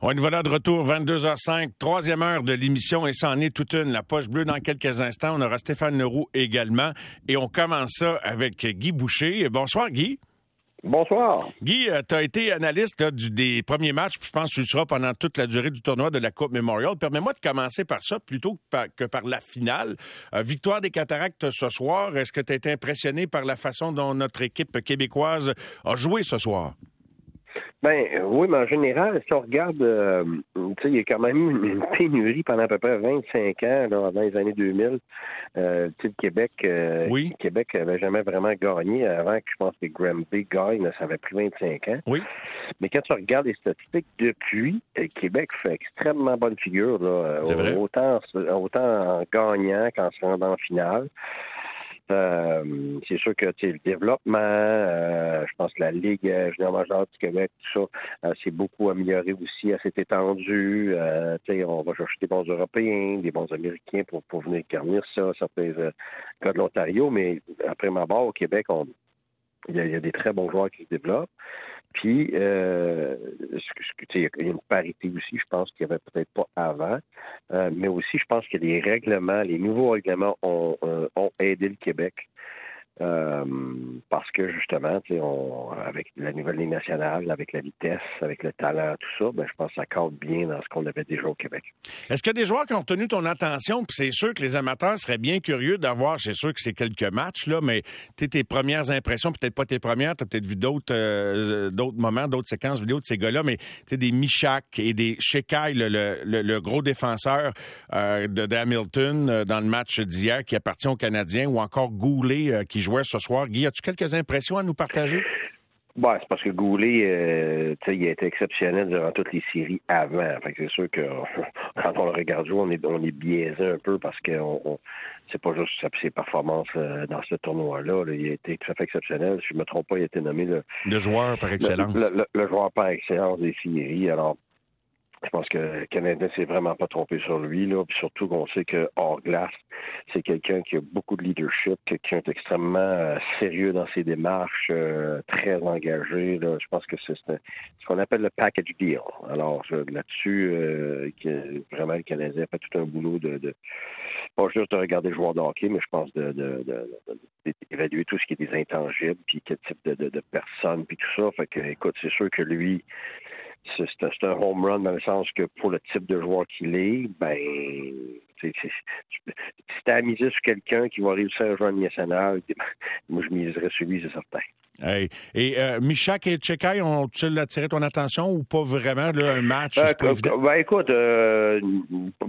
On est voilà de retour, 22h05, troisième heure de l'émission et ça en est toute une. La poche bleue dans quelques instants. On aura Stéphane Leroux également. Et on commence ça avec Guy Boucher. Bonsoir, Guy. Bonsoir. Guy, euh, tu as été analyste du, des premiers matchs, je pense que tu le seras pendant toute la durée du tournoi de la Coupe Memorial. Permets-moi de commencer par ça plutôt que par, que par la finale. Euh, victoire des Cataractes ce soir. Est-ce que tu as été impressionné par la façon dont notre équipe québécoise a joué ce soir? Ben oui, mais en général, si on regarde, euh, tu sais, il y a quand même eu une pénurie pendant à peu près 25 ans, là, dans les années 2000. Euh, tu sais, le Québec, euh, Oui. Québec avait jamais vraiment gagné avant que je pense que Granby gagne, ça avait pris 25 ans. Oui. Mais quand tu regardes les statistiques depuis, euh, Québec fait extrêmement bonne figure, là, euh, autant, autant en gagnant qu'en se rendant en finale. Euh, c'est sûr que le développement, euh, je pense que la Ligue euh, junior majeure du Québec, tout ça, euh, s'est beaucoup amélioré aussi, s'est étendue. Euh, on va chercher des bons Européens, des bons Américains pour, pour venir garnir ça, certains euh, gars de l'Ontario, mais après ma barre au Québec, il y, il y a des très bons joueurs qui se développent. Puis, euh, il y a une parité aussi, je pense qu'il n'y avait peut-être pas avant. Euh, mais aussi, je pense que les règlements, les nouveaux règlements ont, euh, ont aidé le Québec. Euh, parce que justement, avec la nouvelle ligne nationale, avec la vitesse, avec le talent, tout ça, ben, je pense que ça cadre bien dans ce qu'on avait déjà au Québec. Est-ce qu'il y a des joueurs qui ont retenu ton attention? Puis c'est sûr que les amateurs seraient bien curieux d'avoir, c'est sûr que c'est quelques matchs, là, mais tes premières impressions, peut-être pas tes premières, tu as peut-être vu d'autres euh, d'autres moments, d'autres séquences vidéo de ces gars-là, mais des Michak et des Shekai, le, gros défenseur euh, de, de Hamilton dans le match d'hier qui appartient aux Canadiens, ou encore Goulet qui ce soir. Guy, as-tu quelques impressions à nous partager? Ouais, c'est parce que Goulet, euh, il a été exceptionnel durant toutes les séries avant. Fait que c'est sûr que quand on le regarde jouer, on est, on est biaisé un peu parce que on, on- c'est pas juste ses performances euh, dans ce tournoi-là. là. Il a été tout à fait exceptionnel. Si je me trompe pas, il a été nommé le, Le joueur par excellence. le, le- le joueur par excellence des séries. Alors, je pense que le Canadien s'est vraiment pas trompé sur lui, là. Puis surtout qu'on sait que hors glace, c'est quelqu'un qui a beaucoup de leadership, quelqu'un d'extrêmement euh, sérieux dans ses démarches, euh, très engagé. Là. Je pense que c'est ce qu'on appelle le package deal. Alors là-dessus, euh, vraiment le Canadien fait tout un boulot de, de pas juste de regarder le joueur de hockey, mais je pense de, d'évaluer tout ce qui est des intangibles, puis quel type de, de, de personnes, puis tout ça. Fait que, écoute, c'est sûr que lui, c'est un, home run dans le sens que pour le type de joueur qu'il est, ben, si t'as à miser sur quelqu'un qui va réussir à jouer en national, moi je miserais sur lui, c'est certain. Hey. Et euh, Michak et Chekai ont-ils attiré ton attention ou pas vraiment? Là, un match, Euh, évident. ben, écoute, euh,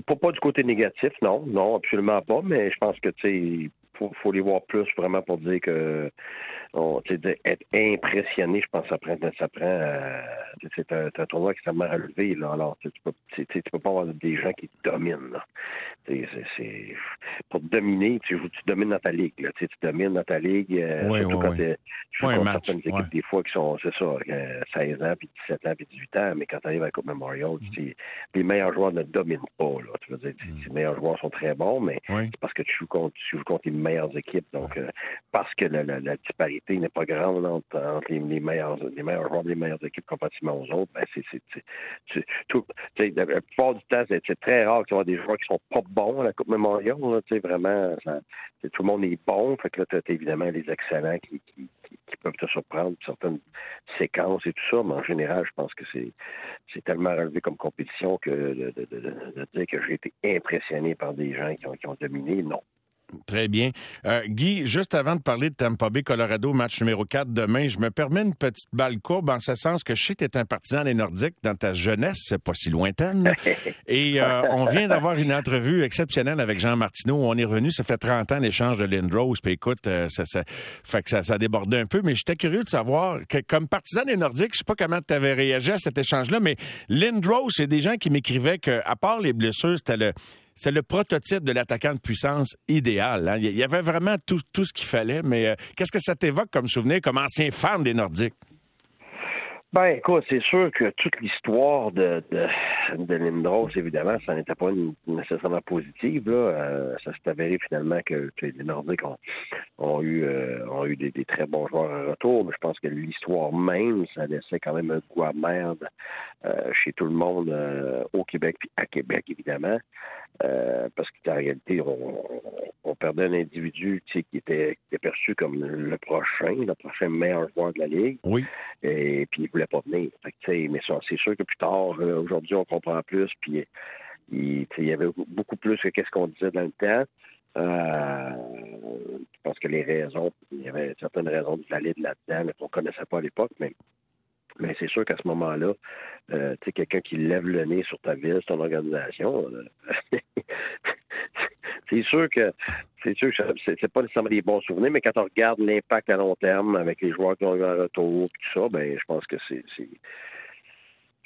pas, pas du côté négatif, non, non, absolument pas, mais je pense que tu sais, faut, faut les voir plus vraiment pour dire que on, tu être impressionné, je pense que ça prend ça prend euh, tu c'est un, un tournoi extrêmement relevé, là. Alors tu tu peux tu tu peux pas avoir des gens qui te dominent. Là. Tu pour te dominer, tu, tu domines dans ta ligue. Là. Tu, tu domines dans ta ligue, euh, Oui, surtout oui, quand oui. un vois match, certaines équipes ouais. des fois qui sont, c'est ça, euh, 16 ans, puis 17 ans, puis 18 ans, mais quand tu arrives à la Coupe Memorial, Mm. tu les meilleurs joueurs ne dominent pas. Là. Tu veux dire, tu- Mm. les meilleurs joueurs sont très bons, mais c'est parce que tu joues contre, tu joues contre les meilleures équipes. Donc, euh, parce que la, la- la disparité n'est pas grande entre, entre les, les meilleurs, les meilleurs joueurs des meilleures équipes comparativement aux autres, ben c'est, c'est, la, plupart du temps, c'est, très rare qu'il y ait des joueurs qui sont pas bons à la Coupe Memorial. vraiment, tout le monde est bon. Fait que là, tu as évidemment les excellents qui, peuvent te surprendre, certaines séquences et tout ça, mais en général, je pense que c'est, c'est tellement relevé comme compétition que de, dire que j'ai été impressionné par des gens qui ont dominé, non. Très bien. Euh, Guy, juste avant de parler de Tampa Bay, Colorado, match numéro 4 demain, je me permets une petite balle courbe en ce sens que je sais que tu es un partisan des Nordiques dans ta jeunesse, c'est pas si lointaine. Et euh, on vient d'avoir une entrevue exceptionnelle avec Jean Martineau. On est revenu, ça fait 30 ans l'échange de Lindros. Puis écoute, euh, ça, ça, fait que ça, ça débordait un peu, mais j'étais curieux de savoir que comme partisan des Nordiques, je sais pas comment tu avais réagi à cet échange-là, mais Lindros, c'est des gens qui m'écrivaient que, à part les blessures, c'était le c'est le prototype de l'attaquant de puissance idéal. hein. Il y avait vraiment tout, tout ce qu'il fallait, mais euh, qu'est-ce que ça t'évoque comme souvenir, comme ancien fan des Nordiques? Ben, écoute, c'est sûr que toute l'histoire de, Lindros, évidemment, ça n'était pas nécessairement positive. Euh, ça s'est avéré finalement que, les Nordiques ont, eu, euh, ont eu des, très bons joueurs en retour, mais je pense que l'histoire même, ça laissait quand même un merde euh, chez tout le monde au Québec, puis à Québec, évidemment. parce qu'en réalité, on, perdait un individu qui était, qui était perçu comme le prochain, le prochain meilleur joueur de la Ligue. Oui. Et puis il voulait pas venir. mais c'est sûr que plus tard, aujourd'hui, on comprend plus. Puis il, y avait beaucoup plus que qu'est-ce qu'on disait dans le temps. Euh, je pense que les raisons, il y avait certaines raisons de valides là-dedans qu'on ne connaissait pas à l'époque, mais mais c'est sûr qu'à ce moment-là, euh, tu sais, quelqu'un qui lève le nez sur ta ville, sur ton organisation, euh, c'est sûr que c'est sûr que c'est pas nécessairement des bons souvenirs, mais quand on regarde l'impact à long terme avec les joueurs qui ont eu un retour et tout ça, ben je pense que c'est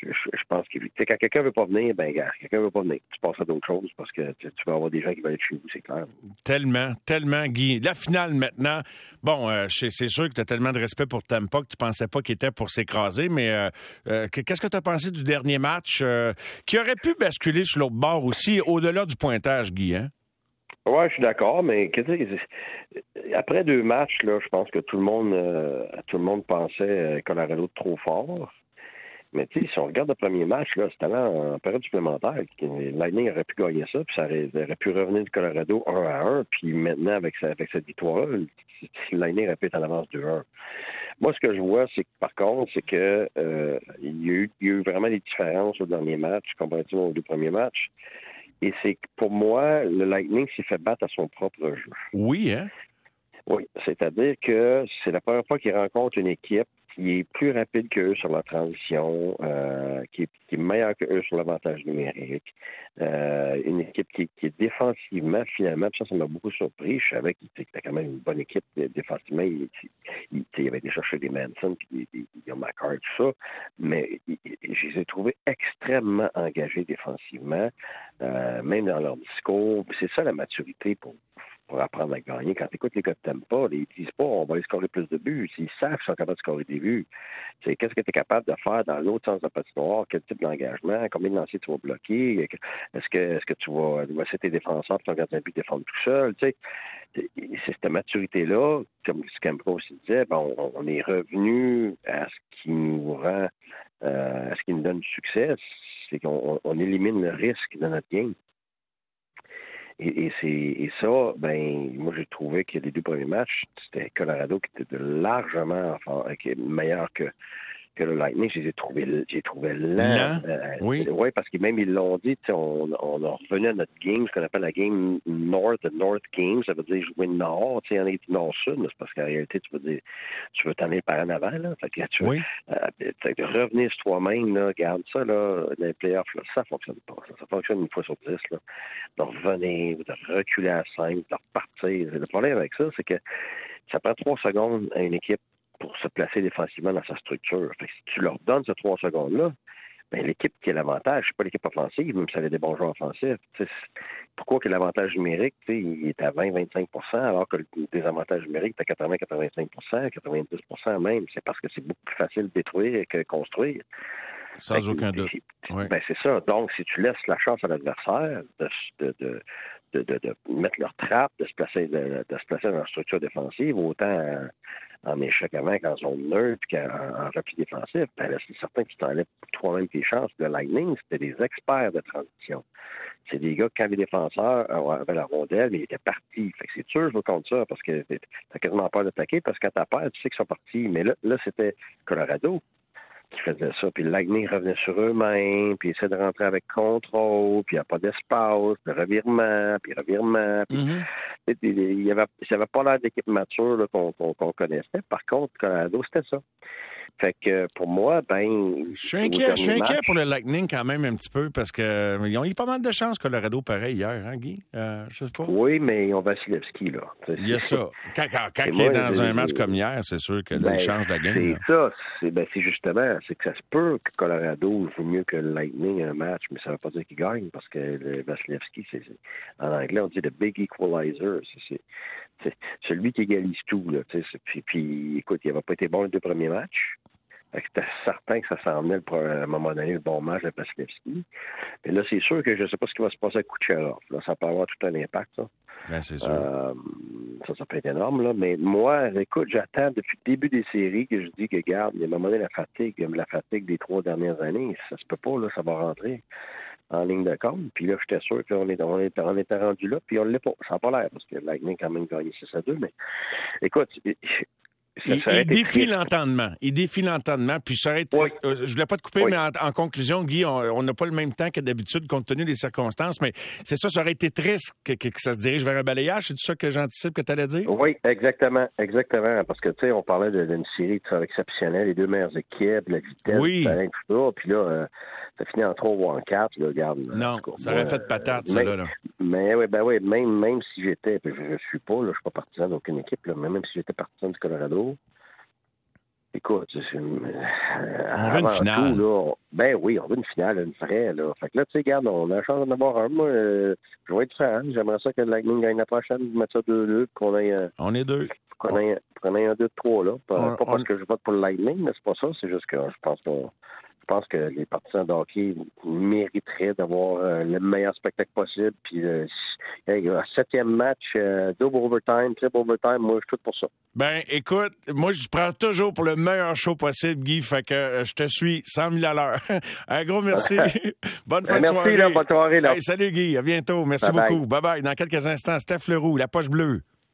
je, pense que quand quelqu'un veut pas venir, ben gars, quelqu'un veut pas venir. Tu passes à d'autres choses parce que tu, vas avoir des gens qui veulent être chez vous, c'est clair. Tellement, tellement, Guy. La finale maintenant, bon, euh, c'est sûr que tu as tellement de respect pour Tampa que tu pensais pas qu'il était pour s'écraser, mais euh, euh, qu'est-ce que tu as pensé du dernier match qui aurait pu basculer sur l'autre bord aussi, au-delà du pointage, Guy, hein? Oui, je suis d'accord, mais après deux matchs, là, je pense que tout le monde tout le monde pensait Colorado trop fort. Mais tu sais, si on regarde le premier match, là, c'était là en période supplémentaire. Lightning aurait pu gagner ça, puis ça aurait, pu revenir du Colorado 1 à 1. Puis maintenant, avec, avec cette victoire-là, Lightning aurait pu être en avance 2-1. Moi, ce que je vois, c'est que par contre, c'est que euh, il, y a eu, il, y a eu, vraiment des différences au dernier match, comparativement aux deux premiers matchs. Et c'est que pour moi, le Lightning s'est fait battre à son propre jeu. Oui, hein? Oui, c'est-à-dire que c'est la première fois qu'il rencontre une équipe qui est plus rapide qu'eux sur la transition, euh, qui, est, qui, est, meilleur qu'eux sur l'avantage numérique. Euh, une équipe qui, qui, est défensivement, finalement, ça, ça m'a beaucoup surpris. Je savais qu'il était quand même une bonne équipe défensivement. Il, il, il avait déjà cherché des Manson, puis des, des, McCart, tout ça. Mais je les ai trouvés extrêmement engagés défensivement, euh, même dans leur discours. C'est ça la maturité pour pour apprendre à gagner. Quand tu écoutes les gars de pas, ils disent pas on va aller scorer plus de buts. Ils savent qu'ils sont capables de scorer des buts. C'est qu'est-ce que tu es capable de faire dans l'autre sens de la patinoire, quel type d'engagement, combien de lanciers tu vas bloquer, est-ce que est-ce que tu vas laisser tes défenseurs pour ton de but défendre tout seul? C'est cette maturité-là, comme Scampo aussi disait, bon, on est revenu à ce qui nous rend euh, à ce qui nous donne du succès, c'est qu'on élimine le risque de notre game. Et, c'est et ça, ben moi j'ai trouvé que les deux premiers matchs, c'était Colorado qui était largement enfin, meilleur que que le Lightning, je les ai trouvés, j'ai trouvé lent? Euh, oui. Oui, parce que même ils l'ont dit, on, on a revenu à notre game, ce qu'on appelle la game North, North Game, ça veut dire jouer nord, tu sais, en est nord-sud, c'est parce qu'en réalité, tu veux dire, tu veux t'en aller par en avant, là. Fait que tu veux, oui. euh, revenir sur toi-même, là, garde ça, là, les playoffs, là, ça fonctionne pas. Ça, ça, fonctionne une fois sur dix, là. De revenir, de reculer à cinq, de repartir. Le problème avec ça, c'est que ça prend trois secondes à une équipe se placer défensivement dans sa structure. si tu leur donnes ces trois secondes-là, ben, l'équipe qui a l'avantage, c'est pas l'équipe offensive, même si elle a des bons joueurs offensifs. pourquoi que l'avantage numérique, il est à 20-25% alors que le désavantage numérique est à 80-85% 90% même. C'est parce que c'est beaucoup plus facile de détruire que de construire. Sans aucun doute. Ben, c'est ça. Donc, si tu laisses la chance à l'adversaire de, de, de, mettre leur trappe, de se placer, de, se placer dans la structure défensive, autant en échec avant qu'en zone neutre puis qu'en repli défensif, ben c'est certain que tu t'enlèves toi-même tes chances. Le Lightning, c'était des experts de transition. C'est des gars, quand les défenseurs avaient la rondelle, mais ils étaient partis. Fait que c'est sûr, je veux compte ça, parce que t'as quasiment peur d'attaquer, parce que quand t'as tu sais qu'ils sont partis. Mais là, là c'était Colorado qui faisait ça. Puis Lightning revenait sur eux-mêmes, puis essaie de rentrer avec contrôle, puis il n'y a pas d'espace, de revirement, puis revirement. Puis mm-hmm. Il n'y avait, avait, pas l'air d'équipe mature qu'on connaissait. Par contre, Colorado, c'était ça. Fait que pour moi, ben. Je suis inquiet, je suis inquiet pour le Lightning quand même un petit peu parce qu'ils euh, ont eu pas mal de chance Colorado pareil hier, hein, Guy? Euh, je sais pas. Oui, mais ils ont Vasilevski, là. Il y a ça. Quand, quand, il est dans un match comme hier, c'est sûr que ben, change la game. C'est ça. C'est ben, justement, c'est que ça se peut que Colorado joue mieux que le Lightning un match, mais ça ne veut pas dire qu'il gagne parce que le Vasilevski, c'est en anglais, on dit le big equalizer. C'est celui qui égalise tout. Là, puis, puis, écoute, il n'avait pas été bon les deux premiers matchs. C'était certain que ça s'en venait à un moment donné le bon match de Paslevski. Mais là, c'est sûr que je ne sais pas ce qui va se passer à Kucherov. Là, ça peut avoir tout un impact. Ça. Ben, c'est sûr. Euh, ça, ça peut être énorme. Là. Mais moi, écoute, j'attends depuis le début des séries que je dis que, garde, il y a un moment donné la fatigue, la fatigue des trois dernières années. Ça se peut pas, là, ça va rentrer en ligne de compte. Puis là, j'étais sûr qu'on est, on était rendu là, puis on ne l'est pas. Ça n'a pas l'air, parce que Lightning quand même gagné 6 à 2. Mais écoute, il, défie l'entendement. Il défie l'entendement. Puis ça aurait euh, je voulais pas te couper, mais en, conclusion, Guy, on n'a pas le même temps que d'habitude compte tenu des circonstances, mais c'est ça, ça aurait été triste que, ça se dirige vers un balayage. C'est ça que j'anticipe que tu allais dire? Oui, exactement, exactement. Parce que tu sais, on parlait d'une série exceptionnelle, les deux meilleures équipes, la vitesse, oui. tout ça. Puis là, euh, ça finit en 3 ou en 4, là, regarde. Non, ça aurait fait patate, ça, là, Mais oui, ben oui, même, même si j'étais, je, ne suis pas, là, je suis pas partisan d'aucune équipe, là, mais même si j'étais partisan du Colorado, écoute, c'est une, euh, on veut une finale. ben oui, on veut une finale, une vraie, là. Fait que là, tu sais, regarde, on a la chance d'en avoir un. Moi, euh, je vais être fan. J'aimerais ça que le Lightning gagne la prochaine, mettre ça 2-2, qu'on ait... Euh, on est deux. Qu'on ait, ait, un 2-3, là. Pas, pas parce que je vote pour le Lightning, mais c'est pas ça. C'est juste que je pense qu'on je pense que les partisans de hockey mériteraient d'avoir euh, le meilleur spectacle possible. Puis, euh, septième match, euh, double overtime, triple overtime, moi, je suis tout pour ça. Ben, écoute, moi, je prends toujours pour le meilleur show possible, Guy. Fait que je te suis 100 000 à l'heure. Un gros merci. bonne fin de soirée. Merci, bonne soirée. salut, Guy. À bientôt. Merci beaucoup. Bye-bye. Dans quelques instants, Steph Leroux, la poche bleue.